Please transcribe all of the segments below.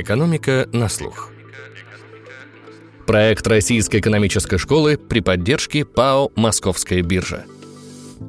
Экономика на слух. Проект Российской экономической школы при поддержке ПАО «Московская биржа».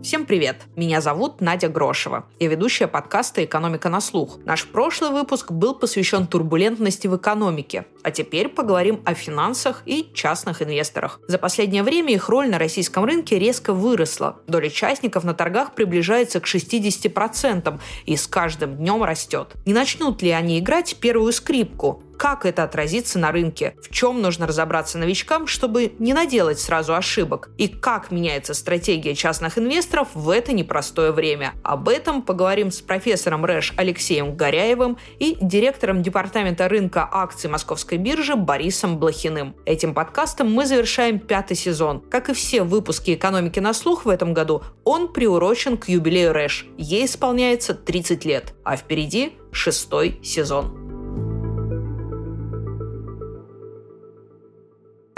Всем привет! Меня зовут Надя Грошева. Я ведущая подкаста «Экономика на слух». Наш прошлый выпуск был посвящен турбулентности в экономике. А теперь поговорим о финансах и частных инвесторах. За последнее время их роль на российском рынке резко выросла. Доля участников на торгах приближается к 60% и с каждым днем растет. Не начнут ли они играть первую скрипку? как это отразится на рынке, в чем нужно разобраться новичкам, чтобы не наделать сразу ошибок, и как меняется стратегия частных инвесторов в это непростое время. Об этом поговорим с профессором РЭШ Алексеем Горяевым и директором департамента рынка акций Московской биржи Борисом Блохиным. Этим подкастом мы завершаем пятый сезон. Как и все выпуски «Экономики на слух» в этом году, он приурочен к юбилею РЭШ. Ей исполняется 30 лет, а впереди шестой сезон.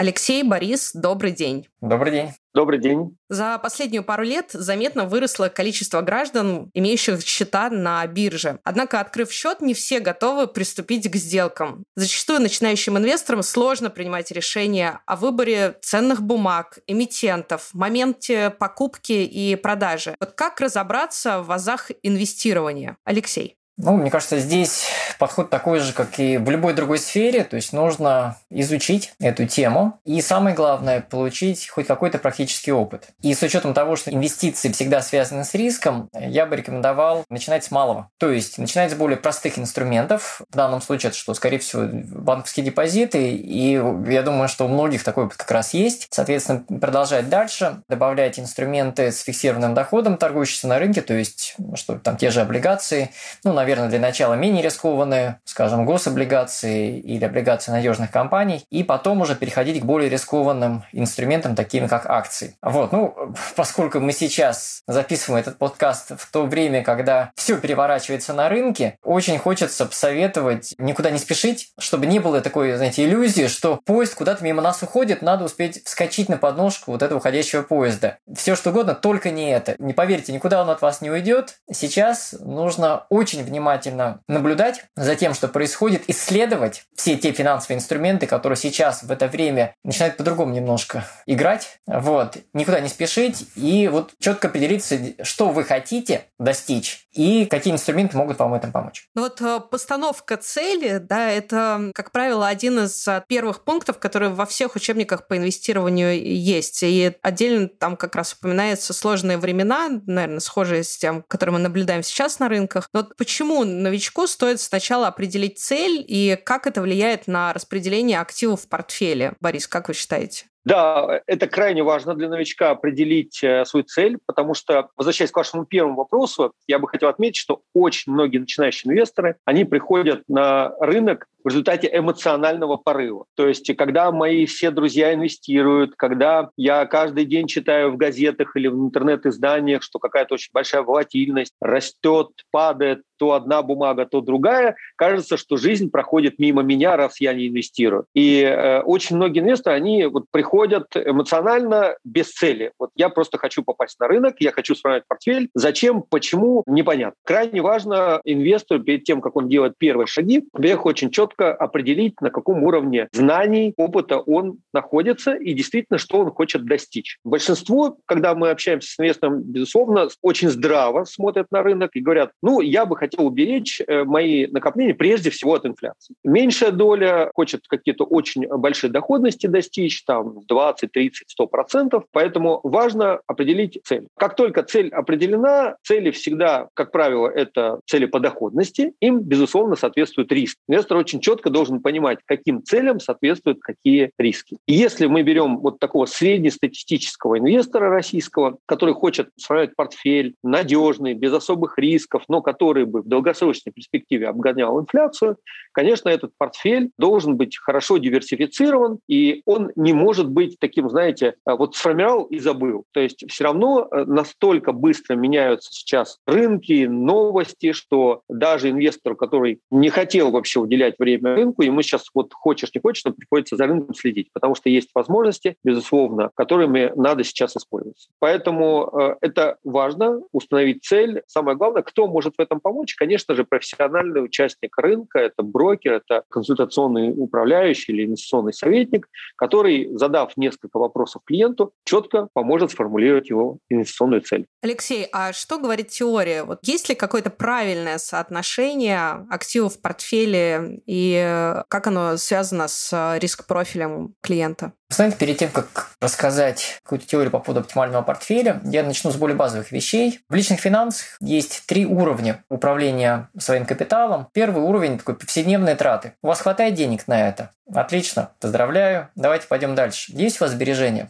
Алексей, Борис, добрый день. Добрый день. Добрый день. За последнюю пару лет заметно выросло количество граждан, имеющих счета на бирже. Однако, открыв счет, не все готовы приступить к сделкам. Зачастую начинающим инвесторам сложно принимать решения о выборе ценных бумаг, эмитентов, моменте покупки и продажи. Вот как разобраться в азах инвестирования? Алексей. Ну, мне кажется, здесь подход такой же, как и в любой другой сфере, то есть нужно изучить эту тему и самое главное получить хоть какой-то практический опыт. И с учетом того, что инвестиции всегда связаны с риском, я бы рекомендовал начинать с малого. То есть начинать с более простых инструментов. В данном случае это что, скорее всего, банковские депозиты. И я думаю, что у многих такой опыт как раз есть. Соответственно, продолжать дальше, добавлять инструменты с фиксированным доходом, торгующиеся на рынке, то есть что там те же облигации, ну, наверное, наверное, для начала менее рискованные, скажем, гособлигации или облигации надежных компаний, и потом уже переходить к более рискованным инструментам, такими как акции. Вот, ну, поскольку мы сейчас записываем этот подкаст в то время, когда все переворачивается на рынке, очень хочется посоветовать никуда не спешить, чтобы не было такой, знаете, иллюзии, что поезд куда-то мимо нас уходит, надо успеть вскочить на подножку вот этого уходящего поезда. Все что угодно, только не это. Не поверьте, никуда он от вас не уйдет. Сейчас нужно очень внимательно наблюдать за тем, что происходит, исследовать все те финансовые инструменты, которые сейчас в это время начинают по-другому немножко играть. Вот. Никуда не спешить и вот четко определиться, что вы хотите достичь и какие инструменты могут вам в этом помочь. Ну вот э, постановка цели, да, это, как правило, один из э, первых пунктов, которые во всех учебниках по инвестированию есть. И отдельно там как раз упоминаются сложные времена, наверное, схожие с тем, которые мы наблюдаем сейчас на рынках. Но вот почему почему новичку стоит сначала определить цель и как это влияет на распределение активов в портфеле? Борис, как вы считаете? Да, это крайне важно для новичка определить э, свою цель, потому что, возвращаясь к вашему первому вопросу, я бы хотел отметить, что очень многие начинающие инвесторы, они приходят на рынок в результате эмоционального порыва. То есть, когда мои все друзья инвестируют, когда я каждый день читаю в газетах или в интернет-изданиях, что какая-то очень большая волатильность растет, падает, то одна бумага, то другая, кажется, что жизнь проходит мимо меня, раз я не инвестирую. И э, очень многие инвесторы, они вот приходят приходят эмоционально без цели. Вот я просто хочу попасть на рынок, я хочу сформировать портфель. Зачем, почему, непонятно. Крайне важно инвестору перед тем, как он делает первые шаги, во очень четко определить, на каком уровне знаний, опыта он находится и действительно, что он хочет достичь. Большинство, когда мы общаемся с инвестором, безусловно, очень здраво смотрят на рынок и говорят, ну, я бы хотел уберечь э, мои накопления прежде всего от инфляции. Меньшая доля хочет какие-то очень большие доходности достичь, там, 20, 30, 100 процентов. Поэтому важно определить цель. Как только цель определена, цели всегда, как правило, это цели по доходности, им, безусловно, соответствует риск. Инвестор очень четко должен понимать, каким целям соответствуют какие риски. И если мы берем вот такого среднестатистического инвестора российского, который хочет сформировать портфель надежный, без особых рисков, но который бы в долгосрочной перспективе обгонял инфляцию, конечно, этот портфель должен быть хорошо диверсифицирован, и он не может быть таким, знаете, э, вот сформировал и забыл. То есть все равно э, настолько быстро меняются сейчас рынки, новости, что даже инвестор, который не хотел вообще уделять время рынку, ему сейчас вот хочешь не хочешь, но приходится за рынком следить, потому что есть возможности, безусловно, которыми надо сейчас использоваться. Поэтому э, это важно, установить цель. Самое главное, кто может в этом помочь? Конечно же, профессиональный участник рынка, это брокер, это консультационный управляющий или инвестиционный советник, который, задав несколько вопросов клиенту, четко поможет сформулировать его инвестиционную цель. Алексей, а что говорит теория? Вот есть ли какое-то правильное соотношение активов в портфеле и как оно связано с риск-профилем клиента? Знаете, перед тем, как рассказать какую-то теорию по поводу оптимального портфеля, я начну с более базовых вещей. В личных финансах есть три уровня управления своим капиталом. Первый уровень – такой повседневные траты. У вас хватает денег на это? Отлично, поздравляю. Давайте пойдем дальше. Есть у вас сбережения?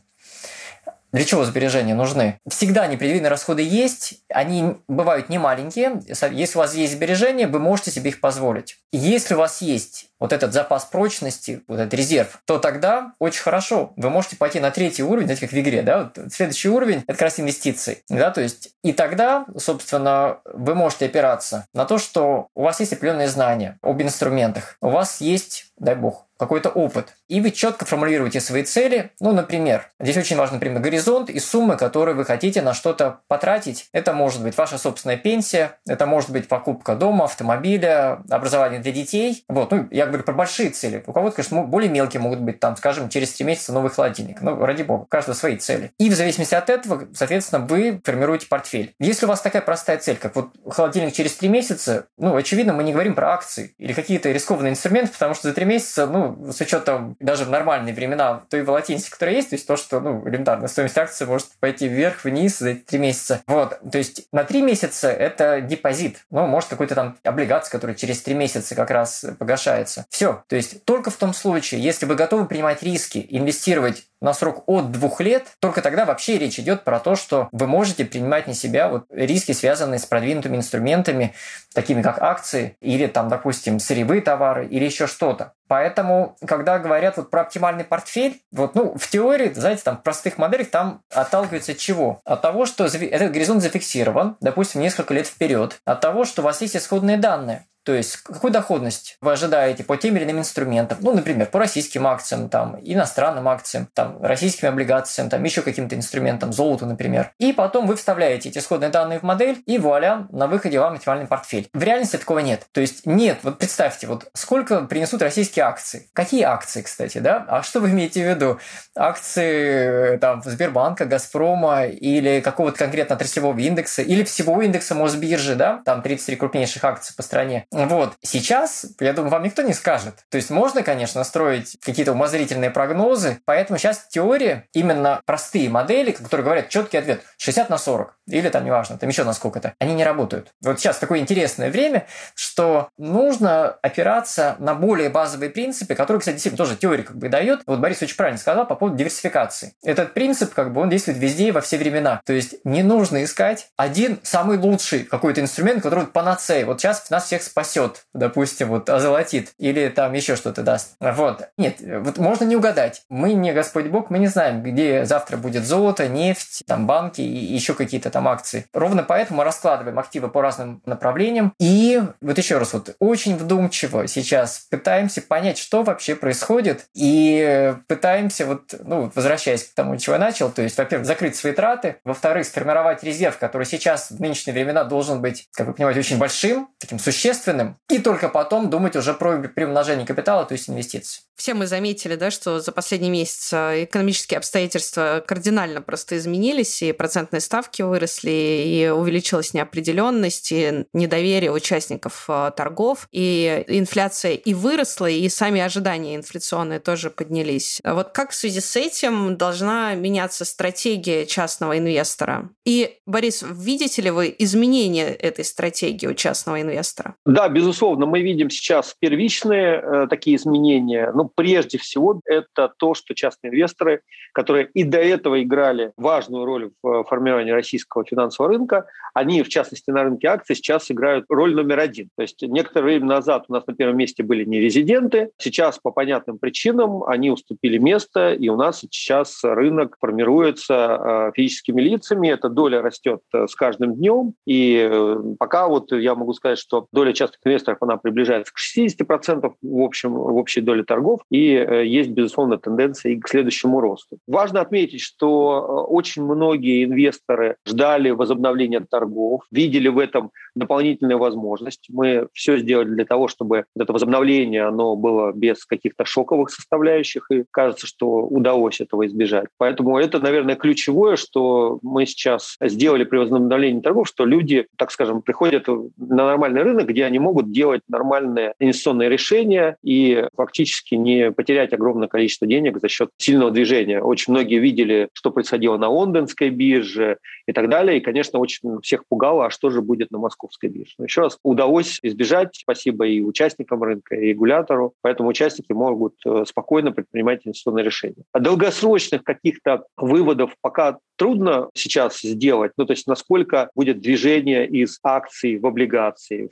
Для чего сбережения нужны? Всегда непредвиденные расходы есть, они бывают не маленькие. Если у вас есть сбережения, вы можете себе их позволить. Если у вас есть вот этот запас прочности, вот этот резерв, то тогда очень хорошо. Вы можете пойти на третий уровень, знаете, как в игре, да? Вот следующий уровень – это как раз инвестиции, да, то есть и тогда, собственно, вы можете опираться на то, что у вас есть определенные знания об инструментах, у вас есть, дай бог, какой-то опыт. И вы четко формулируете свои цели. Ну, например, здесь очень важен, например, горизонт и суммы, которые вы хотите на что-то потратить. Это может быть ваша собственная пенсия, это может быть покупка дома, автомобиля, образование для детей. Вот, ну, я говорю про большие цели. У кого-то, конечно, более мелкие могут быть, там, скажем, через 3 месяца новый холодильник. Ну, ради бога, у каждого свои цели. И в зависимости от этого, соответственно, вы формируете портфель. Если у вас такая простая цель, как вот холодильник через 3 месяца, ну, очевидно, мы не говорим про акции или какие-то рискованные инструменты, потому что за 3 месяца, ну, с учетом даже в нормальные времена той волатильности, которая есть, то есть то, что, ну, элементарно, стоимость акции может пойти вверх, вниз за эти три месяца. Вот, то есть на три месяца это депозит, ну, может какой-то там облигация, которая через три месяца как раз погашается. Все, то есть только в том случае, если вы готовы принимать риски, инвестировать на срок от двух лет, только тогда вообще речь идет про то, что вы можете принимать на себя вот риски, связанные с продвинутыми инструментами, такими как акции или там, допустим, сырьевые товары или еще что-то. Поэтому, когда говорят вот про оптимальный портфель, вот, ну, в теории, знаете, там, в простых моделях там отталкивается от чего? От того, что этот горизонт зафиксирован, допустим, несколько лет вперед, от того, что у вас есть исходные данные. То есть, какую доходность вы ожидаете по тем или иным инструментам? Ну, например, по российским акциям, там, иностранным акциям, там, российским облигациям, там, еще каким-то инструментам, золоту, например. И потом вы вставляете эти исходные данные в модель, и вуаля, на выходе вам оптимальный портфель. В реальности такого нет. То есть, нет, вот представьте, вот сколько принесут российские акции? Какие акции, кстати, да? А что вы имеете в виду? Акции, там, Сбербанка, Газпрома или какого-то конкретно отраслевого индекса, или всего индекса Мосбиржи, да? Там 33 крупнейших акций по стране вот. Сейчас, я думаю, вам никто не скажет. То есть можно, конечно, строить какие-то умозрительные прогнозы, поэтому сейчас теория, именно простые модели, которые говорят четкий ответ 60 на 40, или там, неважно, там еще на сколько-то, они не работают. Вот сейчас такое интересное время, что нужно опираться на более базовые принципы, которые, кстати, действительно тоже теория как бы дает. Вот Борис очень правильно сказал по поводу диверсификации. Этот принцип, как бы, он действует везде и во все времена. То есть не нужно искать один самый лучший какой-то инструмент, который панацея. Вот сейчас нас всех спасет спасет, допустим, вот озолотит или там еще что-то даст. Вот. Нет, вот можно не угадать. Мы не Господь Бог, мы не знаем, где завтра будет золото, нефть, там банки и еще какие-то там акции. Ровно поэтому мы раскладываем активы по разным направлениям. И вот еще раз, вот очень вдумчиво сейчас пытаемся понять, что вообще происходит, и пытаемся вот, ну, возвращаясь к тому, чего я начал, то есть, во-первых, закрыть свои траты, во-вторых, сформировать резерв, который сейчас в нынешние времена должен быть, как вы понимаете, очень большим, таким существенным, естественным, и только потом думать уже про приумножение капитала, то есть инвестиций. Все мы заметили, да, что за последний месяц э, экономические обстоятельства кардинально просто изменились, и процентные ставки выросли, и увеличилась неопределенность, и недоверие участников э, торгов, и инфляция и выросла, и сами ожидания инфляционные тоже поднялись. Вот как в связи с этим должна меняться стратегия частного инвестора? И, Борис, видите ли вы изменения этой стратегии у частного инвестора? Да, Да, безусловно, мы видим сейчас первичные э, такие изменения. Но прежде всего это то, что частные инвесторы, которые и до этого играли важную роль в э, формировании российского финансового рынка, они, в частности, на рынке акций сейчас играют роль номер один. То есть некоторое время назад у нас на первом месте были не резиденты, сейчас по понятным причинам они уступили место, и у нас сейчас рынок формируется э, физическими лицами, эта доля растет э, с каждым днем, и э, пока вот я могу сказать, что доля частных инвесторов, она приближается к 60% в, общем, в общей доле торгов, и есть, безусловно, тенденция и к следующему росту. Важно отметить, что очень многие инвесторы ждали возобновления торгов, видели в этом дополнительную возможность. Мы все сделали для того, чтобы это возобновление оно было без каких-то шоковых составляющих, и кажется, что удалось этого избежать. Поэтому это, наверное, ключевое, что мы сейчас сделали при возобновлении торгов, что люди, так скажем, приходят на нормальный рынок, где они могут делать нормальные инвестиционные решения и фактически не потерять огромное количество денег за счет сильного движения. Очень многие видели, что происходило на лондонской бирже и так далее. И, конечно, очень всех пугало, а что же будет на московской бирже. Но еще раз, удалось избежать, спасибо и участникам рынка, и регулятору. Поэтому участники могут э, спокойно предпринимать инвестиционные решения. А долгосрочных каких-то выводов пока трудно сейчас сделать, ну, то есть насколько будет движение из акций в облигации,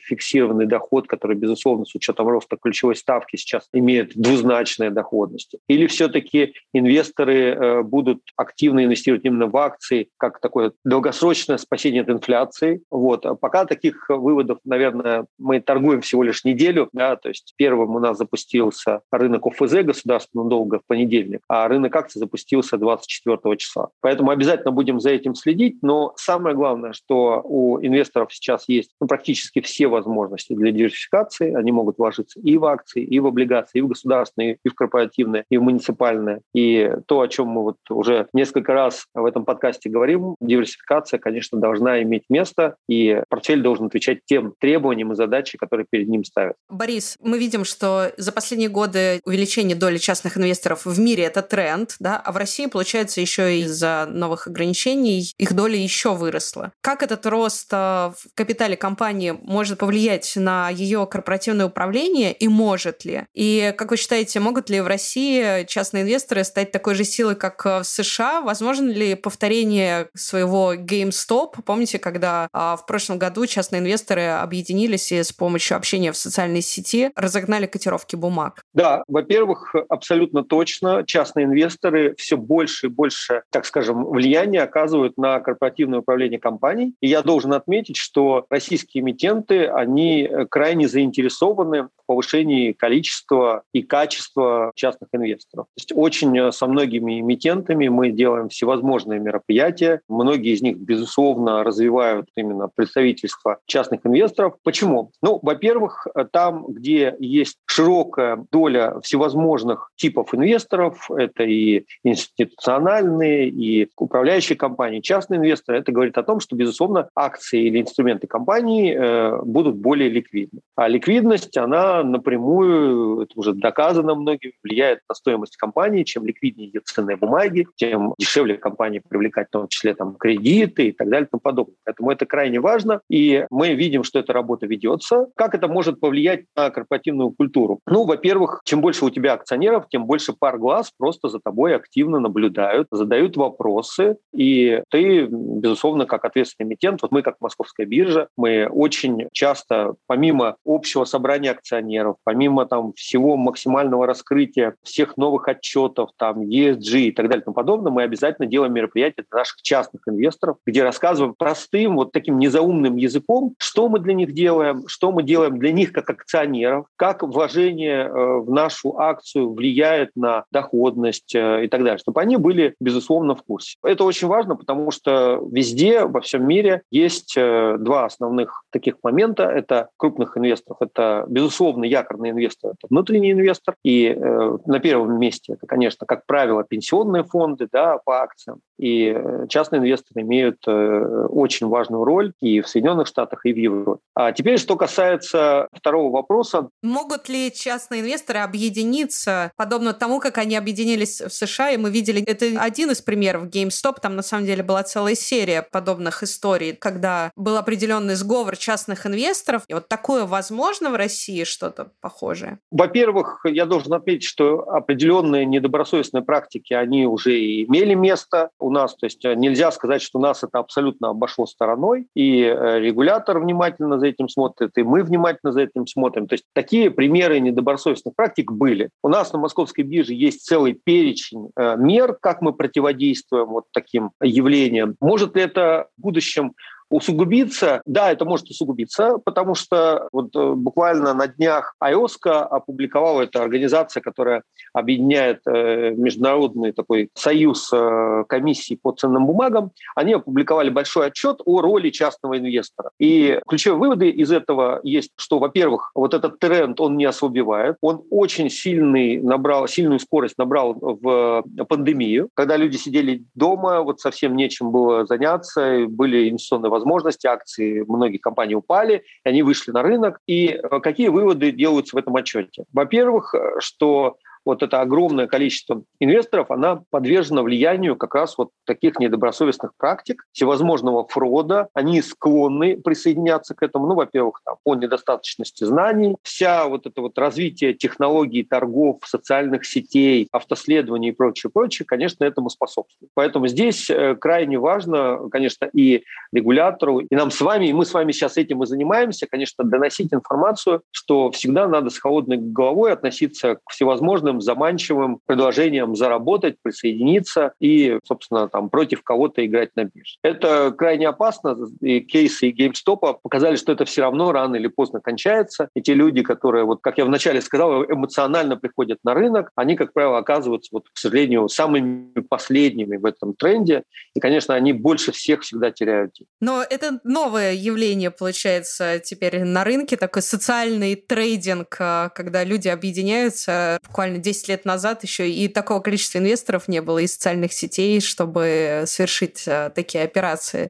фиксированный доход, который, безусловно, с учетом роста ключевой ставки сейчас имеет двузначные доходности. Или все-таки инвесторы э, будут активно инвестировать именно в акции, как такое долгосрочное спасение от инфляции. Вот. А пока таких выводов, наверное, мы торгуем всего лишь неделю. Да, то есть первым у нас запустился рынок ОФЗ государственного долга в понедельник, а рынок акций запустился 24 числа. Поэтому обязательно будем за этим следить, но самое главное, что у инвесторов сейчас есть ну, практически все возможности для диверсификации. Они могут вложиться и в акции, и в облигации, и в государственные, и в корпоративные, и в муниципальные. И то, о чем мы вот уже несколько раз в этом подкасте говорим, диверсификация, конечно, должна иметь место, и портфель должен отвечать тем требованиям и задачам, которые перед ним ставят. Борис, мы видим, что за последние годы увеличение доли частных инвесторов в мире – это тренд, да, а в России, получается, еще из-за новых ограничений их доля еще выросла. Как этот рост э, в капитале компании может повлиять на ее корпоративное управление и может ли? И как вы считаете, могут ли в России частные инвесторы стать такой же силой, как э, в США? Возможно ли повторение своего GameStop? Помните, когда а, в прошлом году частные инвесторы объединились и с помощью общения в социальной сети разогнали котировки бумаг? Да, во-первых, абсолютно точно частные инвесторы все больше и больше, так скажем, влияние оказывают на корпоративное управление компанией. И я должен отметить, что российские эмитенты, они э, крайне заинтересованы в повышении количества и качества частных инвесторов. То есть очень э, со многими эмитентами мы делаем всевозможные мероприятия. Многие из них, безусловно, развивают именно представительство частных инвесторов. Почему? Ну, во-первых, э, там, где есть широкая доля всевозможных типов инвесторов, это и институциональные, и управляющие компании, частные инвесторы, это говорит о том, что, безусловно, акции или инструменты компании э, будут более ликвидны. А ликвидность, она напрямую, это уже доказано многим, влияет на стоимость компании. Чем ликвиднее ее ценные бумаги, тем дешевле компании привлекать в том числе там, кредиты и так далее и тому подобное. Поэтому это крайне важно, и мы видим, что эта работа ведется. Как это может повлиять на корпоративную культуру? Ну, во-первых, чем больше у тебя акционеров, тем больше пар глаз просто за тобой активно наблюдают, задают вопросы, и ты, безусловно, как ответственный эмитент, вот мы как Московская биржа, мы очень часто, помимо общего собрания акционеров, помимо там всего максимального раскрытия всех новых отчетов, там ESG и так далее и тому подобное, мы обязательно делаем мероприятия для наших частных инвесторов, где рассказываем простым, вот таким незаумным языком, что мы для них делаем, что мы делаем для них как акционеров, как вложение э, в нашу акцию влияет на доходность э, и так далее, чтобы они были, безусловно, в курсе. Это очень важно, потому что везде, во всем мире есть э, два основных таких момента. Это крупных инвесторов. Это, безусловно, якорный инвестор, это внутренний инвестор. И э, на первом месте это, конечно, как правило, пенсионные фонды да, по акциям. И э, частные инвесторы имеют э, очень важную роль и в Соединенных Штатах, и в Европе. А теперь, что касается второго вопроса. Могут ли частные инвесторы объединиться, подобно тому, как они объединились в США, и мы видели, это один из примеров GameStop, там на самом деле была целая серия подобных историй, когда был определенный сговор частных инвесторов, и вот такое возможно в России что-то похожее? Во-первых, я должен отметить, что определенные недобросовестные практики, они уже имели место у нас, то есть нельзя сказать, что нас это абсолютно обошло стороной, и э, регулятор внимательно за этим смотрит, и мы внимательно за этим смотрим. То есть такие примеры недобросовестных практик были. У нас на московской бирже есть целый перечень э, мер, как мы противодействуем вот таким явлениям. Может ли это в будущем усугубиться, да, это может усугубиться, потому что вот э, буквально на днях IOSCO опубликовала эта организация, которая объединяет э, международный такой союз э, комиссий по ценным бумагам, они опубликовали большой отчет о роли частного инвестора. И ключевые выводы из этого есть, что, во-первых, вот этот тренд, он не ослабевает, он очень сильный набрал, сильную скорость набрал в пандемию, когда люди сидели дома, вот совсем нечем было заняться, были инвестиционные возможности, акции многих компаний упали, они вышли на рынок. И э, какие выводы делаются в этом отчете? Во-первых, э, что вот это огромное количество инвесторов, она подвержена влиянию как раз вот таких недобросовестных практик, всевозможного фрода. Они склонны присоединяться к этому. Ну, во-первых, там, по недостаточности знаний. Вся вот это вот развитие технологий торгов, социальных сетей, автоследования и прочее, прочее, конечно, этому способствует. Поэтому здесь э, крайне важно, конечно, и регулятору, и нам с вами, и мы с вами сейчас этим и занимаемся, конечно, доносить информацию, что всегда надо с холодной головой относиться к всевозможным заманчивым предложением заработать, присоединиться и, собственно, там против кого-то играть на бирже. Это крайне опасно, и кейсы и GameStop показали, что это все равно рано или поздно кончается. И те люди, которые, вот как я вначале сказал, эмоционально приходят на рынок, они, как правило, оказываются, вот, к сожалению, самыми последними в этом тренде. И, конечно, они больше всех всегда теряют. Но это новое явление, получается, теперь на рынке, такой социальный трейдинг, а, когда люди объединяются буквально 10 лет назад еще и такого количества инвесторов не было, и социальных сетей, чтобы совершить э, такие операции.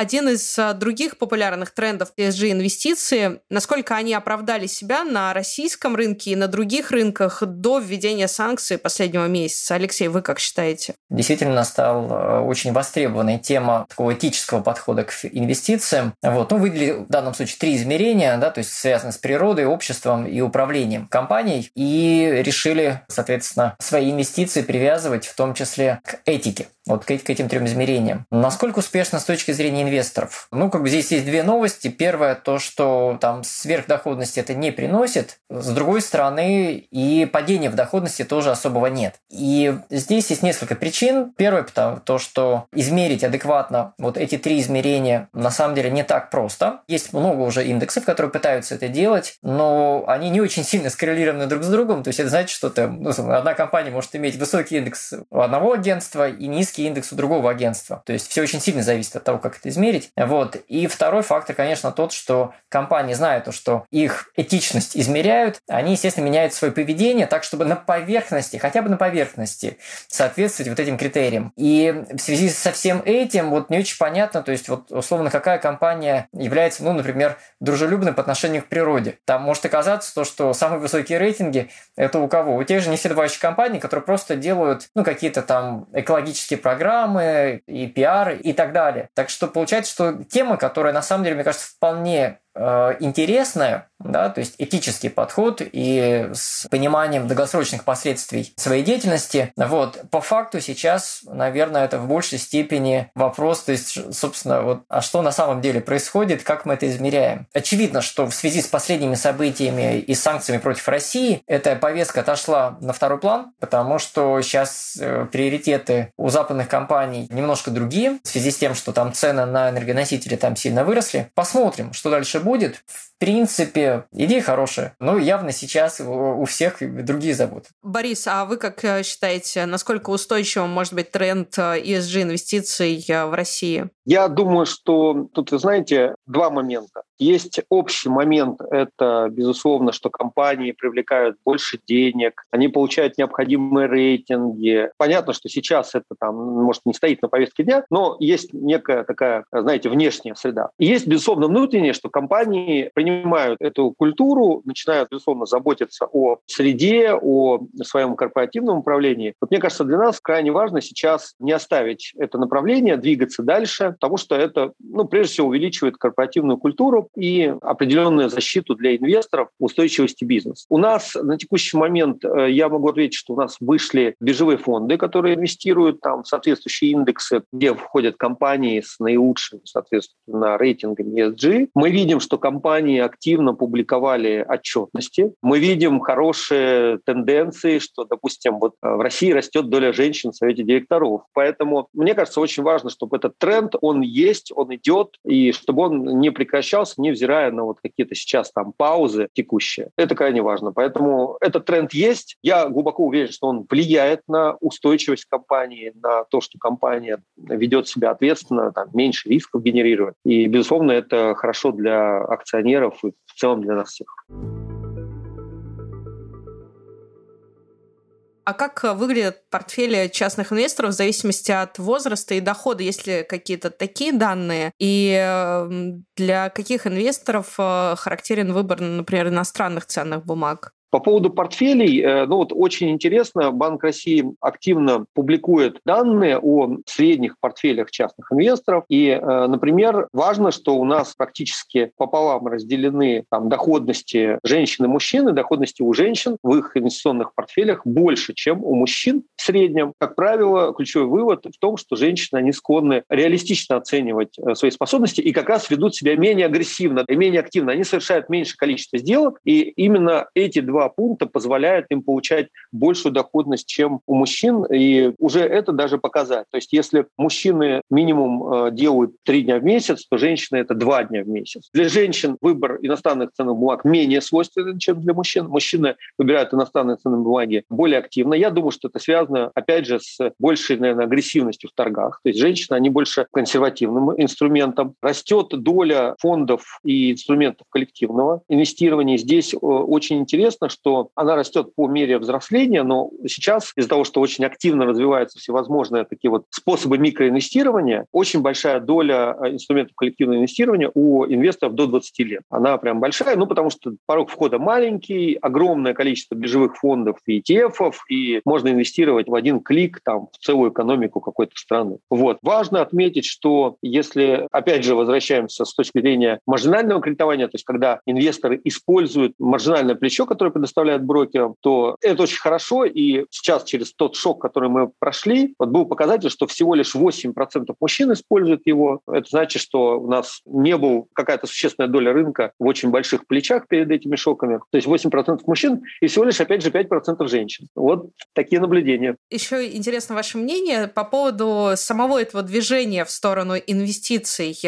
Один из а, других популярных трендов ESG-инвестиции, насколько они оправдали себя на российском рынке и на других рынках до введения санкций последнего месяца. Алексей, вы как считаете? Действительно стал а, очень востребованной тема такого этического подхода к инвестициям. Вот. Ну, выделили в данном случае три измерения, да, то есть связаны с природой, обществом и управлением компанией, и решили, соответственно, свои инвестиции привязывать в том числе к этике вот к, этим трем измерениям. Насколько успешно с точки зрения инвесторов? Ну, как бы здесь есть две новости. Первое, то, что там сверхдоходности это не приносит. С другой стороны, и падения в доходности тоже особого нет. И здесь есть несколько причин. Первое, потому то, что измерить адекватно вот эти три измерения на самом деле не так просто. Есть много уже индексов, которые пытаются это делать, но они не очень сильно скоррелированы друг с другом. То есть это значит, что там, ну, одна компания может иметь высокий индекс у одного агентства и низкий низкий индекс у другого агентства. То есть все очень сильно зависит от того, как это измерить. Вот. И второй фактор, конечно, тот, что компании знают, то, что их этичность измеряют, они, естественно, меняют свое поведение так, чтобы на поверхности, хотя бы на поверхности, соответствовать вот этим критериям. И в связи со всем этим вот не очень понятно, то есть вот условно какая компания является, ну, например, дружелюбной по отношению к природе. Там может оказаться то, что самые высокие рейтинги это у кого? У тех же неседывающих компаний, которые просто делают, ну, какие-то там экологические программы, и пиар, и так далее. Так что получается, что тема, которая на самом деле, мне кажется, вполне Э, интересная, да, то есть этический подход и с пониманием долгосрочных последствий своей деятельности. Вот, по факту сейчас, наверное, это в большей степени вопрос, то есть, собственно, вот, а что на самом деле происходит, как мы это измеряем. Очевидно, что в связи с последними событиями и санкциями против России эта повестка отошла на второй план, потому что сейчас э, приоритеты у западных компаний немножко другие, в связи с тем, что там цены на энергоносители там сильно выросли. Посмотрим, что дальше будет. В принципе, идея хорошая, но явно сейчас у всех другие заботы. Борис, а вы как э, считаете, насколько устойчивым может быть тренд ESG-инвестиций э, в России? Я думаю, что тут, вы знаете, два момента. Есть общий момент, это, безусловно, что компании привлекают больше денег, они получают необходимые рейтинги. Понятно, что сейчас это там, может, не стоит на повестке дня, но есть некая такая, знаете, внешняя среда. Есть, безусловно, внутреннее, что компании принимают эту культуру, начинают, безусловно, заботиться о среде, о своем корпоративном управлении. Вот мне кажется, для нас крайне важно сейчас не оставить это направление, двигаться дальше, потому что это, ну, прежде всего, увеличивает корпоративную культуру и определенную защиту для инвесторов устойчивости бизнеса. У нас на текущий момент, э, я могу ответить, что у нас вышли биржевые фонды, которые инвестируют там в соответствующие индексы, где входят компании с наилучшими, соответственно, рейтингами ESG. Мы видим, что компании активно публиковали отчетности. Мы видим хорошие тенденции, что, допустим, вот э, в России растет доля женщин в совете директоров. Поэтому мне кажется, очень важно, чтобы этот тренд, он есть, он идет, и чтобы он не прекращался, невзирая на вот какие-то сейчас там паузы текущие. Это крайне важно. Поэтому этот тренд есть. Я глубоко уверен, что он влияет на устойчивость компании, на то, что компания ведет себя ответственно, там, меньше рисков генерирует. И, безусловно, это хорошо для акционеров и в целом для нас всех. А как выглядят портфели частных инвесторов в зависимости от возраста и дохода? Есть ли какие-то такие данные? И эм, для каких инвесторов э, характерен выбор, например, иностранных ценных бумаг? По поводу портфелей, э, ну вот очень интересно, Банк России активно публикует данные о средних портфелях частных инвесторов. И, э, например, важно, что у нас практически пополам разделены там, доходности женщин и мужчин, и доходности у женщин в их инвестиционных портфелях больше, чем у мужчин в среднем. Как правило, ключевой вывод в том, что женщины, они склонны реалистично оценивать э, свои способности и как раз ведут себя менее агрессивно и менее активно. Они совершают меньше количество сделок, и именно эти два два пункта позволяют им получать большую доходность, чем у мужчин, и уже это даже показать. То есть если мужчины минимум э, делают три дня в месяц, то женщины это два дня в месяц. Для женщин выбор иностранных ценных бумаг менее свойственен, чем для мужчин. Мужчины выбирают иностранные ценные бумаги более активно. Я думаю, что это связано, опять же, с большей, наверное, агрессивностью в торгах. То есть женщины, они больше консервативным инструментом. Растет доля фондов и инструментов коллективного инвестирования. Здесь э, очень интересно, что она растет по мере взросления, но сейчас из-за того, что очень активно развиваются всевозможные такие вот способы микроинвестирования, очень большая доля э, инструментов коллективного инвестирования у инвесторов до 20 лет. Она прям большая, ну потому что порог входа маленький, огромное количество биржевых фондов и ETF, и можно инвестировать в один клик там в целую экономику какой-то страны. Вот. Важно отметить, что если, опять же, возвращаемся с точки зрения маржинального кредитования, то есть когда инвесторы используют маржинальное плечо, которое предоставляет брокерам, то это очень хорошо. И сейчас через тот шок, который мы прошли, вот был показатель, что всего лишь 8% мужчин используют его. Это значит, что у нас не был какая-то существенная доля рынка в очень больших плечах перед этими шоками. То есть 8% мужчин и всего лишь, опять же, 5% женщин. Вот такие наблюдения. Еще интересно ваше мнение по поводу самого этого движения в сторону инвестиций,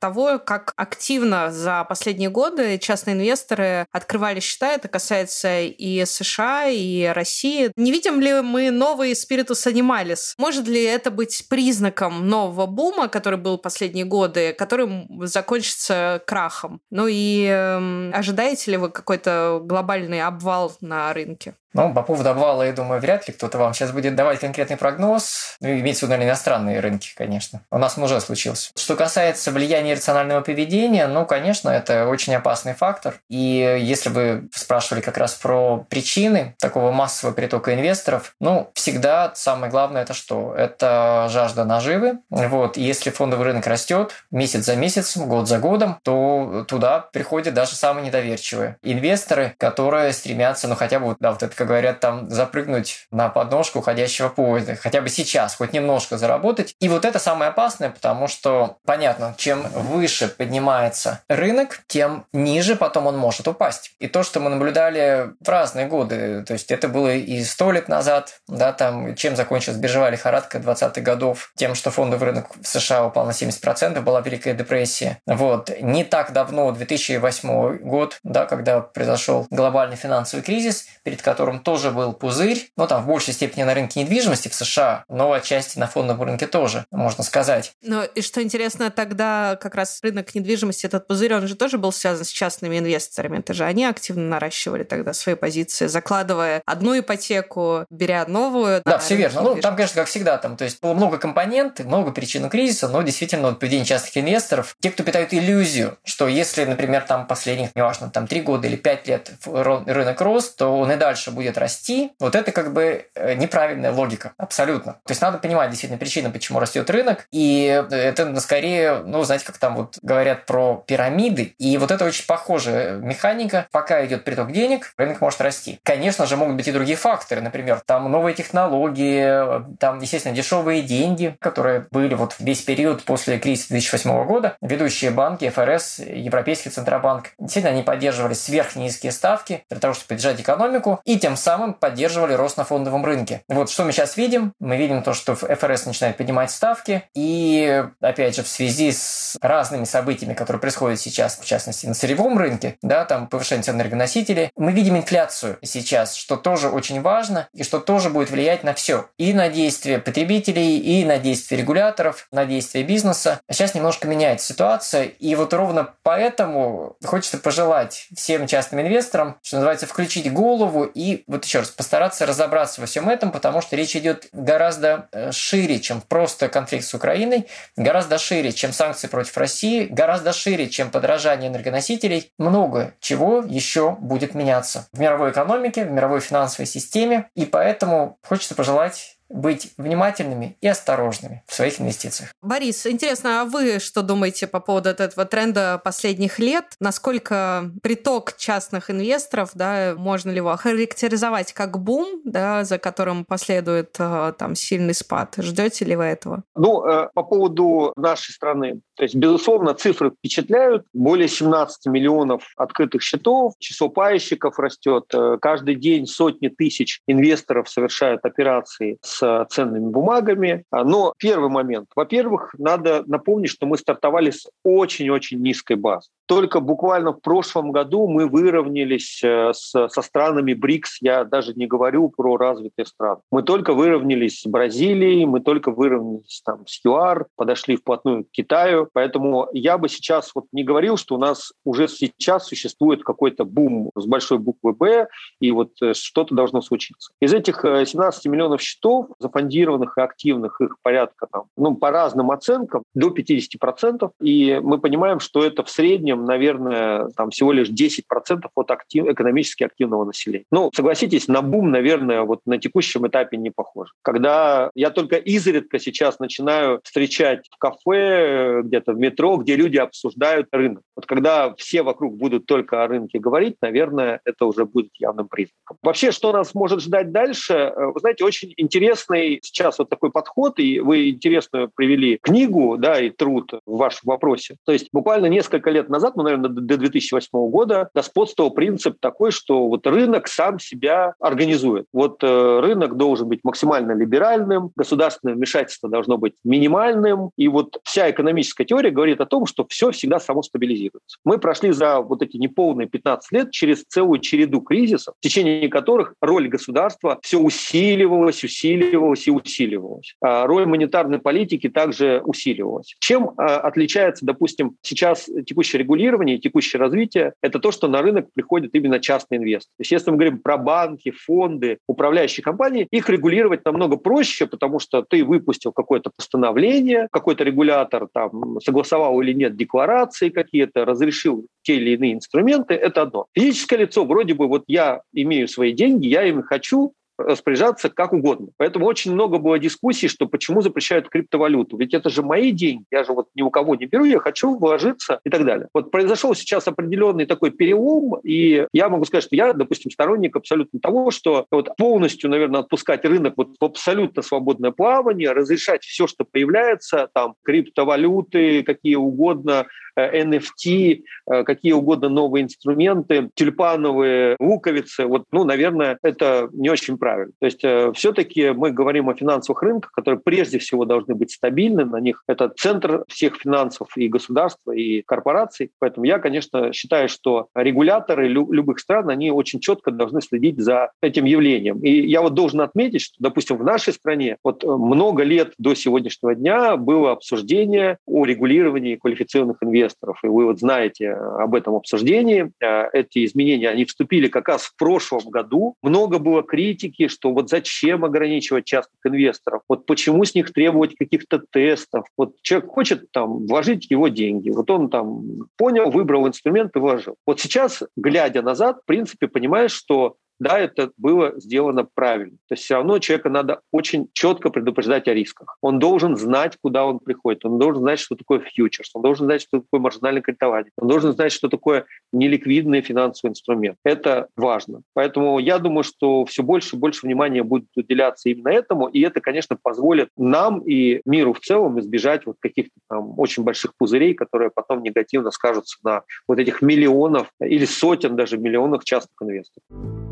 того, как активно за последние годы частные инвесторы открывали счета. Это касается касается и США, и России. Не видим ли мы новый Spiritus Animalis? Может ли это быть признаком нового бума, который был последние годы, который закончится крахом? Ну и э, ожидаете ли вы какой-то глобальный обвал на рынке? Ну, по поводу обвала, я думаю, вряд ли кто-то вам сейчас будет давать конкретный прогноз. Ну, имеется в виду, наверное, иностранные рынки, конечно. У нас уже случился. Что касается влияния рационального поведения, ну, конечно, это очень опасный фактор. И если вы спрашивали как раз про причины такого массового притока инвесторов, ну, всегда самое главное это что? Это жажда наживы. Вот. И если фондовый рынок растет месяц за месяцем, год за годом, то туда приходят даже самые недоверчивые инвесторы, которые стремятся, ну, хотя бы, да, вот это как говорят, там запрыгнуть на подножку уходящего поезда, хотя бы сейчас, хоть немножко заработать. И вот это самое опасное, потому что, понятно, чем выше поднимается рынок, тем ниже потом он может упасть. И то, что мы наблюдали в разные годы, то есть это было и сто лет назад, да, там, чем закончилась биржевая лихорадка 20-х годов, тем, что фондовый рынок в США упал на 70%, была Великая депрессия. Вот. Не так давно, 2008 год, да, когда произошел глобальный финансовый кризис, перед которым котором тоже был пузырь, ну там в большей степени на рынке недвижимости в США, но отчасти на фондовом рынке тоже, можно сказать. Ну и что интересно, тогда как раз рынок недвижимости, этот пузырь, он же тоже был связан с частными инвесторами. Это же они активно наращивали тогда свои позиции, закладывая одну ипотеку, беря новую. Да, все верно. Ну, там, конечно, как всегда, там, то есть было много компонент, много причин кризиса, но действительно вот поведение частных инвесторов, те, кто питают иллюзию, что если, например, там последних, неважно, там три года или пять лет рынок рос, то он и дальше будет расти, вот это как бы э, неправильная логика, абсолютно. То есть надо понимать действительно причины, почему растет рынок, и это скорее, ну, знаете, как там вот говорят про пирамиды, и вот это очень похожая механика. Пока идет приток денег, рынок может расти. Конечно же, могут быть и другие факторы, например, там новые технологии, там, естественно, дешевые деньги, которые были вот весь период после кризиса 2008 года. Ведущие банки, ФРС, Европейский Центробанк, действительно, они поддерживали сверхнизкие ставки для того, чтобы поддержать экономику, и тем самым поддерживали рост на фондовом рынке. Вот что мы сейчас видим? Мы видим то, что ФРС начинает поднимать ставки, и, опять же, в связи с разными событиями, которые происходят сейчас, в частности, на сырьевом рынке, да, там повышение цен энергоносителей, мы видим инфляцию сейчас, что тоже очень важно, и что тоже будет влиять на все. И на действия потребителей, и на действия регуляторов, на действия бизнеса. А сейчас немножко меняется ситуация, и вот ровно поэтому хочется пожелать всем частным инвесторам, что называется, включить голову и вот еще раз постараться разобраться во всем этом, потому что речь идет гораздо э, шире, чем просто конфликт с Украиной, гораздо шире, чем санкции против России, гораздо шире, чем подражание энергоносителей. Много чего еще будет меняться в мировой экономике, в мировой финансовой системе, и поэтому хочется пожелать быть внимательными и осторожными в своих инвестициях. Борис, интересно, а вы что думаете по поводу этого тренда последних лет? Насколько приток частных инвесторов, да, можно ли его охарактеризовать как бум, да, за которым последует э, там сильный спад? Ждете ли вы этого? Ну, э, по поводу нашей страны. То есть, безусловно, цифры впечатляют. Более 17 миллионов открытых счетов, число пайщиков растет. Э, каждый день сотни тысяч инвесторов совершают операции с с ценными бумагами. А, но первый момент. Во-первых, надо напомнить, что мы стартовали с очень-очень низкой базы. Только буквально в прошлом году мы выровнялись э, с, со странами БРИКС, я даже не говорю про развитые страны. Мы только выровнялись с Бразилией, мы только выровнялись там, с ЮАР, подошли вплотную к Китаю. Поэтому я бы сейчас вот не говорил, что у нас уже сейчас существует какой-то бум с большой буквы «Б», и вот э, что-то должно случиться. Из этих 17 э, миллионов счетов, зафондированных и активных, их порядка, там, ну, по разным оценкам, до 50%. И мы понимаем, что это в среднем среднем, наверное, там всего лишь 10% от актив, экономически активного населения. Ну, согласитесь, на бум, наверное, вот на текущем этапе не похоже. Когда я только изредка сейчас начинаю встречать в кафе, где-то в метро, где люди обсуждают рынок. Вот когда все вокруг будут только о рынке говорить, наверное, это уже будет явным признаком. Вообще, что нас может ждать дальше? Э, вы знаете, очень интересный сейчас вот такой подход, и вы интересную привели книгу, да, и труд в вашем вопросе. То есть буквально несколько лет назад назад, ну, наверное, до 2008 года господствовал принцип такой, что вот рынок сам себя организует. Вот э, рынок должен быть максимально либеральным, государственное вмешательство должно быть минимальным, и вот вся экономическая теория говорит о том, что все всегда само стабилизируется. Мы прошли за вот эти неполные 15 лет через целую череду кризисов, в течение которых роль государства все усиливалась, усиливалась и усиливалась. А роль монетарной политики также усиливалась. Чем а, отличается, допустим, сейчас текущая регуляция регулирование и текущее развитие – это то, что на рынок приходит именно частный инвестор. То есть если мы говорим про банки, фонды, управляющие компании, их регулировать намного проще, потому что ты выпустил какое-то постановление, какой-то регулятор там согласовал или нет декларации какие-то, разрешил те или иные инструменты, это одно. Физическое лицо, вроде бы, вот я имею свои деньги, я ими хочу, распоряжаться как угодно. Поэтому очень много было дискуссий, что почему запрещают криптовалюту. Ведь это же мои деньги, я же вот ни у кого не беру, я хочу вложиться и так далее. Вот произошел сейчас определенный такой перелом, и я могу сказать, что я, допустим, сторонник абсолютно того, что вот полностью, наверное, отпускать рынок вот в абсолютно свободное плавание, разрешать все, что появляется, там, криптовалюты, какие угодно, NFT, какие угодно новые инструменты, тюльпановые луковицы. Вот, ну, наверное, это не очень правильно. То есть все-таки мы говорим о финансовых рынках, которые прежде всего должны быть стабильны. На них это центр всех финансов и государства, и корпораций. Поэтому я, конечно, считаю, что регуляторы любых стран, они очень четко должны следить за этим явлением. И я вот должен отметить, что, допустим, в нашей стране вот много лет до сегодняшнего дня было обсуждение о регулировании квалифицированных инвесторов. И вы вот знаете об этом обсуждении. Э, эти изменения, они вступили как раз в прошлом году. Много было критики, что вот зачем ограничивать частных инвесторов, вот почему с них требовать каких-то тестов. Вот человек хочет там вложить его деньги, вот он там понял, выбрал инструмент и вложил. Вот сейчас, глядя назад, в принципе, понимаешь, что да, это было сделано правильно. То есть все равно человека надо очень четко предупреждать о рисках. Он должен знать, куда он приходит. Он должен знать, что такое фьючерс. Он должен знать, что такое маржинальное кредитование. Он должен знать, что такое неликвидный финансовый инструмент. Это важно. Поэтому я думаю, что все больше и больше внимания будет уделяться именно этому. И это, конечно, позволит нам и миру в целом избежать вот каких-то там очень больших пузырей, которые потом негативно скажутся на вот этих миллионов или сотен даже миллионов частных инвесторов.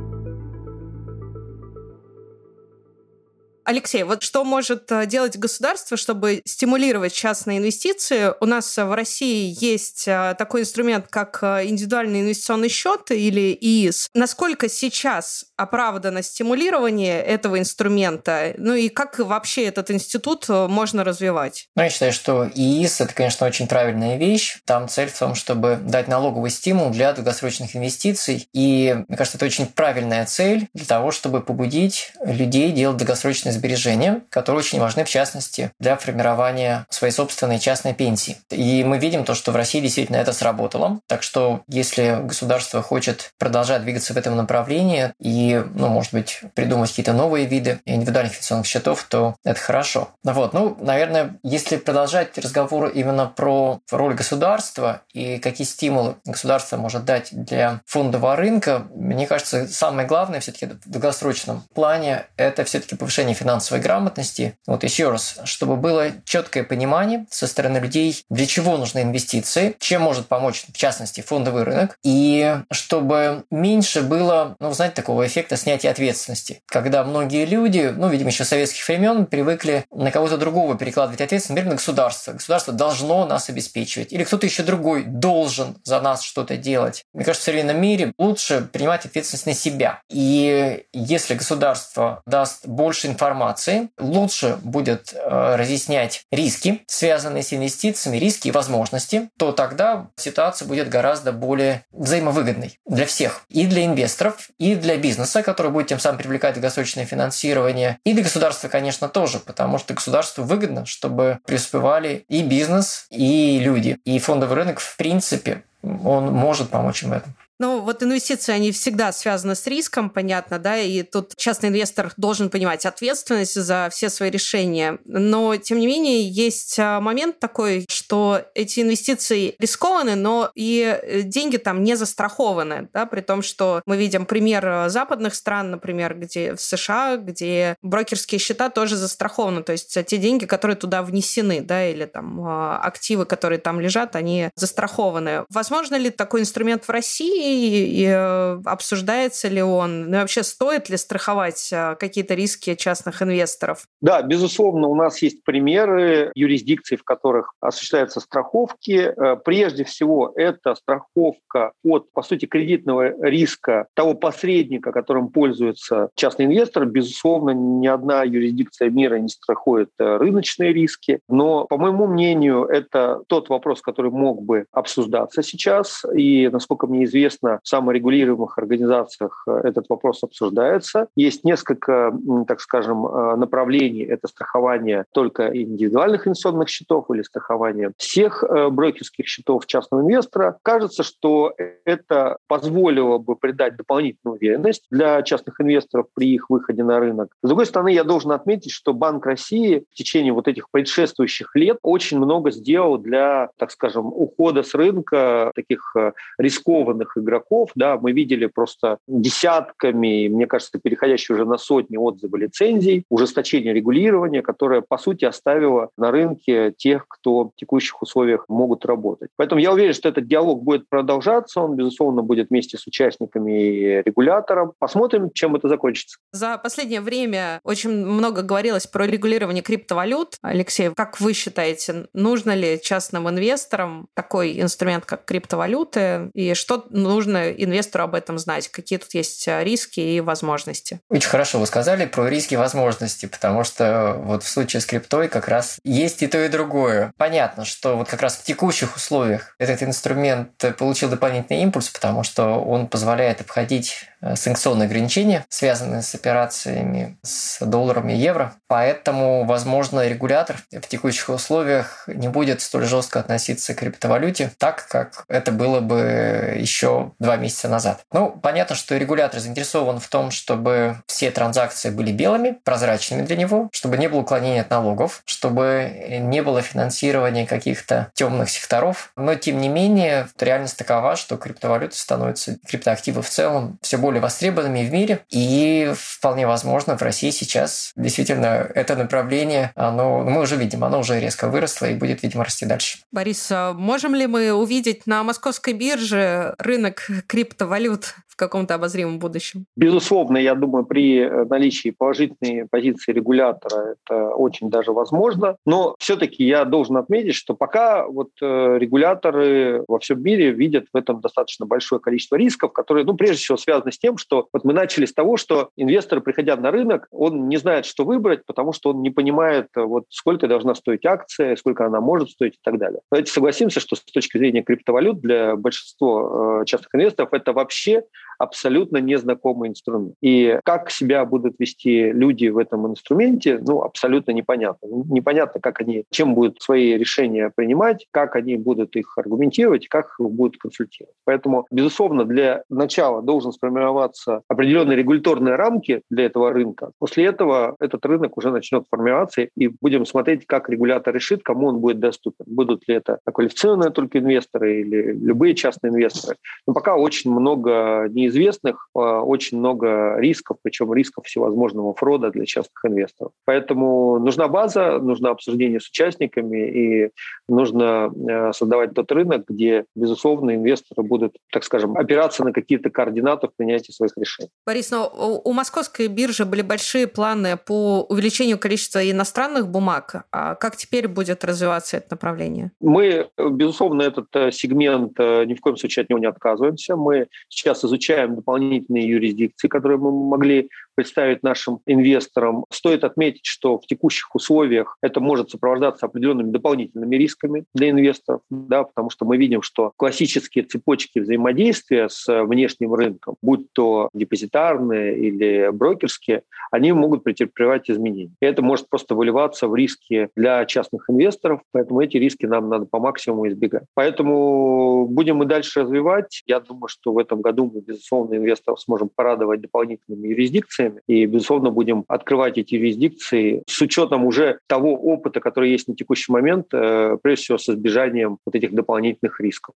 Алексей, вот что может э, делать государство, чтобы стимулировать частные инвестиции? У нас в России есть э, такой инструмент, как э, индивидуальный инвестиционный счет или ИИС. Насколько сейчас оправдано стимулирование этого инструмента? Ну и как вообще этот институт можно развивать? Ну, я считаю, что ИИС – это, конечно, очень правильная вещь. Там цель в том, чтобы дать налоговый стимул для долгосрочных инвестиций. И, мне кажется, это очень правильная цель для того, чтобы побудить людей делать долгосрочные сбережения, которые очень важны, в частности, для формирования своей собственной частной пенсии. И мы видим то, что в России действительно это сработало. Так что если государство хочет продолжать двигаться в этом направлении и, ну, может быть, придумать какие-то новые виды индивидуальных инвестиционных счетов, то это хорошо. Вот, ну, наверное, если продолжать разговор именно про роль государства и какие стимулы государство может дать для фондового рынка, мне кажется, самое главное все-таки в долгосрочном плане – это все-таки повышение финансовой грамотности. Вот еще раз, чтобы было четкое понимание со стороны людей, для чего нужны инвестиции, чем может помочь, в частности, фондовый рынок, и чтобы меньше было, ну, знаете, такого эффекта снятия ответственности, когда многие люди, ну, видимо, еще советских времен привыкли на кого-то другого перекладывать ответственность, например, на государство. Государство должно нас обеспечивать, или кто-то еще другой должен за нас что-то делать. Мне кажется, в современном мире лучше принимать ответственность на себя. И если государство даст больше информации, лучше будет э, разъяснять риски, связанные с инвестициями, риски и возможности, то тогда ситуация будет гораздо более взаимовыгодной для всех. И для инвесторов, и для бизнеса, который будет тем самым привлекать долгосрочное финансирование, и для государства, конечно, тоже, потому что государству выгодно, чтобы преуспевали и бизнес, и люди. И фондовый рынок, в принципе, он может помочь им в этом. Ну, вот инвестиции, они всегда связаны с риском, понятно, да, и тут частный инвестор должен понимать ответственность за все свои решения. Но, тем не менее, есть а, момент такой, что эти инвестиции рискованы, но и э, деньги там не застрахованы, да, при том, что мы видим пример э, западных стран, например, где в США, где брокерские счета тоже застрахованы, то есть те деньги, которые туда внесены, да, или там а, активы, которые там лежат, они застрахованы. Возможно ли такой инструмент в России? И э, обсуждается ли он? Ну и вообще стоит ли страховать э, какие-то риски частных инвесторов? Да, безусловно, у нас есть примеры юрисдикций, в которых осуществляются страховки. Э, прежде всего, это страховка от, по сути, кредитного риска того посредника, которым пользуется частный инвестор. Безусловно, ни одна юрисдикция мира не страхует рыночные риски. Но, по моему мнению, это тот вопрос, который мог бы обсуждаться сейчас. И, насколько мне известно, Естественно, в саморегулируемых организациях э, этот вопрос обсуждается. Есть несколько, так скажем, э, направлений. Это страхование только индивидуальных инвестиционных счетов или страхование всех э, брокерских счетов частного инвестора. Кажется, что это позволило бы придать дополнительную уверенность для частных инвесторов при их выходе на рынок. С другой стороны, я должен отметить, что Банк России в течение вот этих предшествующих лет очень много сделал для, так скажем, ухода с рынка таких рискованных игроков, да, мы видели просто десятками, мне кажется, переходящие уже на сотни отзывы лицензий, ужесточение регулирования, которое, по сути, оставило на рынке тех, кто в текущих условиях могут работать. Поэтому я уверен, что этот диалог будет продолжаться, он, безусловно, будет вместе с участниками и регулятором. Посмотрим, чем это закончится. За последнее время очень много говорилось про регулирование криптовалют. Алексей, как вы считаете, нужно ли частным инвесторам такой инструмент, как криптовалюты, и что нужно инвестору об этом знать? Какие тут есть риски и возможности? Очень хорошо вы сказали про риски и возможности, потому что вот в случае с криптой как раз есть и то, и другое. Понятно, что вот как раз в текущих условиях этот инструмент получил дополнительный импульс, потому что он позволяет обходить Э, санкционные ограничения, связанные с операциями с долларом и евро. Поэтому, возможно, регулятор в текущих условиях не будет столь жестко относиться к криптовалюте, так как это было бы еще два месяца назад. Ну, понятно, что регулятор заинтересован в том, чтобы все транзакции были белыми, прозрачными для него, чтобы не было уклонения от налогов, чтобы не было финансирования каких-то темных секторов. Но, тем не менее, реальность такова, что криптовалюта становится, криптоактивы в целом все более востребованными в мире. И вполне возможно, в России сейчас действительно это направление, оно, мы уже видим, оно уже резко выросло и будет, видимо, расти дальше. Борис, а можем ли мы увидеть на московской бирже рынок криптовалют в каком-то обозримом будущем? Безусловно, я думаю, при э, наличии положительной позиции регулятора это очень даже возможно. Но все-таки я должен отметить, что пока вот э, регуляторы во всем мире видят в этом достаточно большое количество рисков, которые, ну, прежде всего, связаны с тем, что вот мы начали с того, что инвестор, приходя на рынок, он не знает, что выбрать, потому что он не понимает, э, вот сколько должна стоить акция, сколько она может стоить и так далее. Давайте согласимся, что с точки зрения криптовалют для большинства частных инвесторов это вообще абсолютно незнакомый инструмент. И как себя будут вести люди в этом инструменте, ну, абсолютно непонятно. Непонятно, как они, чем будут свои решения принимать, как они будут их аргументировать, как их будут консультировать. Поэтому, безусловно, для начала должен сформироваться определенные регуляторные рамки для этого рынка. После этого этот рынок уже начнет формироваться, и будем смотреть, как регулятор решит, кому он будет доступен. Будут ли это квалифицированные только инвесторы или любые частные инвесторы. Но пока очень много не неизвестных, а, очень много рисков, причем рисков всевозможного фрода для частных инвесторов. Поэтому нужна база, нужно обсуждение с участниками и нужно э, создавать тот рынок, где, безусловно, инвесторы будут, так скажем, опираться на какие-то координаты в принятии своих решений. Борис, но у московской биржи были большие планы по увеличению количества иностранных бумаг. А как теперь будет развиваться это направление? Мы, безусловно, этот э, сегмент э, ни в коем случае от него не отказываемся. Мы сейчас изучаем изучаем дополнительные юрисдикции, которые мы могли представить нашим инвесторам. Стоит отметить, что в текущих условиях это может сопровождаться определенными дополнительными рисками для инвесторов, да, потому что мы видим, что классические цепочки взаимодействия с внешним рынком, будь то депозитарные или брокерские, они могут претерпевать изменения. И это может просто выливаться в риски для частных инвесторов, поэтому эти риски нам надо по максимуму избегать. Поэтому будем мы дальше развивать. Я думаю, что в этом году мы, безусловно, инвесторов сможем порадовать дополнительными юрисдикциями. И, безусловно, будем открывать эти юрисдикции с учетом уже того опыта, который есть на текущий момент, э, прежде всего с избежанием вот этих дополнительных рисков.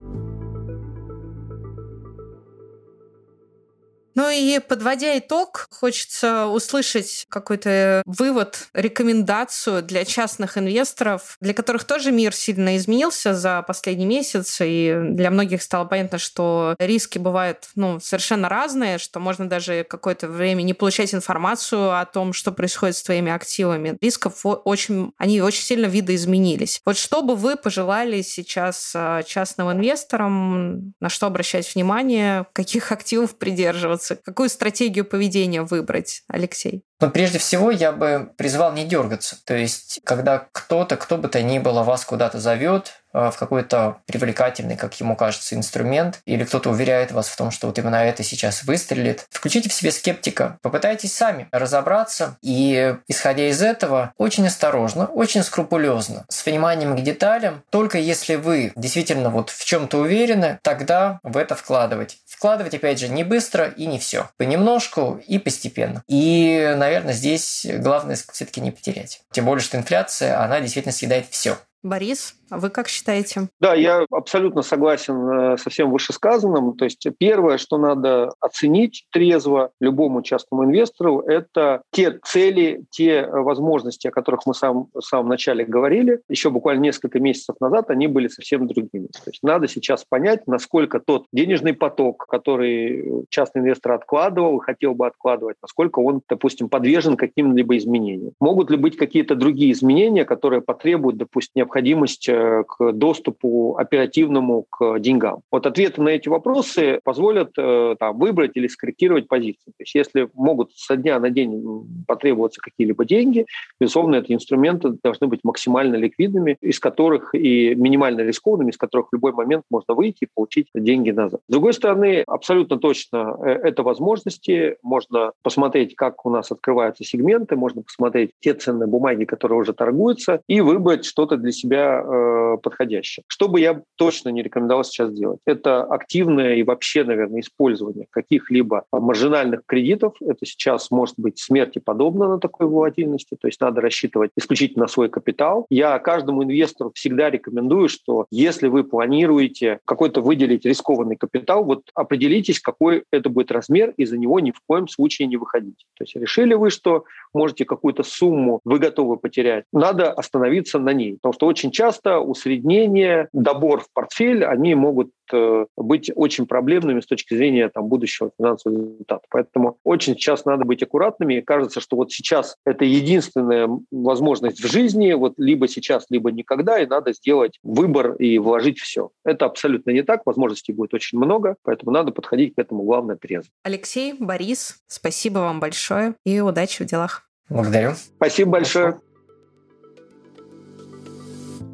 Ну и подводя итог, хочется услышать какой-то вывод, рекомендацию для частных инвесторов, для которых тоже мир сильно изменился за последний месяц, и для многих стало понятно, что риски бывают ну, совершенно разные, что можно даже какое-то время не получать информацию о том, что происходит с твоими активами. Рисков очень, они очень сильно видоизменились. Вот что бы вы пожелали сейчас а, частным инвесторам, на что обращать внимание, каких активов придерживаться? Дергаться? Какую стратегию поведения выбрать, Алексей? Но прежде всего я бы призвал не дергаться. То есть, когда кто-то, кто бы то ни было, вас куда-то зовет, э, в какой-то привлекательный, как ему кажется, инструмент, или кто-то уверяет вас в том, что вот именно это сейчас выстрелит, включите в себе скептика, попытайтесь сами разобраться, и, исходя из этого, очень осторожно, очень скрупулезно, с вниманием к деталям, только если вы действительно вот в чем-то уверены, тогда в это вкладывать. Вкладывать, опять же, не быстро и не все. Понемножку и постепенно. И, наверное, здесь главное все-таки не потерять. Тем более, что инфляция, она действительно съедает все. Борис, А вы как считаете? Да, я абсолютно согласен э, со всем вышесказанным. То есть первое, что надо оценить трезво любому частному инвестору, это те цели, те возможности, о которых мы сам, в самом начале говорили. Еще буквально несколько месяцев назад они были совсем другими. То есть надо сейчас понять, насколько тот денежный поток, который частный инвестор откладывал и хотел бы откладывать, насколько он, допустим, подвержен каким-либо изменениям. Могут ли быть какие-то другие изменения, которые потребуют, допустим, необходимость э, к доступу оперативному к деньгам? Вот ответы на эти вопросы позволят э, там, выбрать или скорректировать позиции. То есть если могут со дня на день потребоваться какие-либо деньги, безусловно, эти инструменты должны быть максимально ликвидными, из которых и минимально рискованными, из которых в любой момент можно выйти и получить деньги назад. С другой стороны, абсолютно точно э, это возможности. Можно посмотреть, как у нас открываются сегменты, можно посмотреть те ценные бумаги, которые уже торгуются, и выбрать что-то для себя э, подходящее. Что бы я точно не рекомендовал сейчас делать? Это активное и вообще, наверное, использование каких-либо маржинальных кредитов. Это сейчас может быть смерти подобно на такой волатильности, то есть надо рассчитывать исключительно на свой капитал. Я каждому инвестору всегда рекомендую, что если вы планируете какой-то выделить рискованный капитал, вот определитесь, какой это будет размер, и за него ни в коем случае не выходите. То есть решили вы, что можете какую-то сумму вы готовы потерять, надо остановиться на ней. Потому что очень часто усреднение, добор в портфель, они могут э, быть очень проблемными с точки зрения там, будущего финансового результата. Поэтому очень сейчас надо быть аккуратными. И кажется, что вот сейчас это единственная возможность в жизни, вот либо сейчас, либо никогда, и надо сделать выбор и вложить все. Это абсолютно не так. Возможностей будет очень много, поэтому надо подходить к этому главное трезво. Алексей, Борис, спасибо вам большое и удачи в делах. Благодарю. Спасибо большое.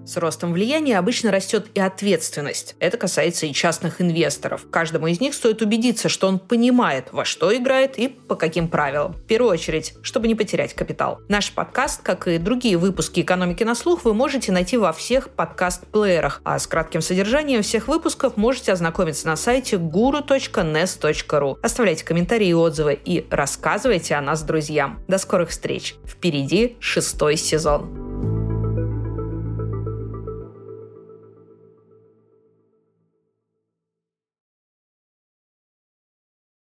С ростом влияния обычно растет и ответственность. Это касается и частных инвесторов. Каждому из них стоит убедиться, что он понимает, во что играет и по каким правилам. В первую очередь, чтобы не потерять капитал. Наш подкаст, как и другие выпуски «Экономики на слух», вы можете найти во всех подкаст-плеерах, а с кратким содержанием всех выпусков можете ознакомиться на сайте guru.nes.ru. Оставляйте комментарии и отзывы и рассказывайте о нас друзьям. До скорых встреч! Впереди шестой сезон.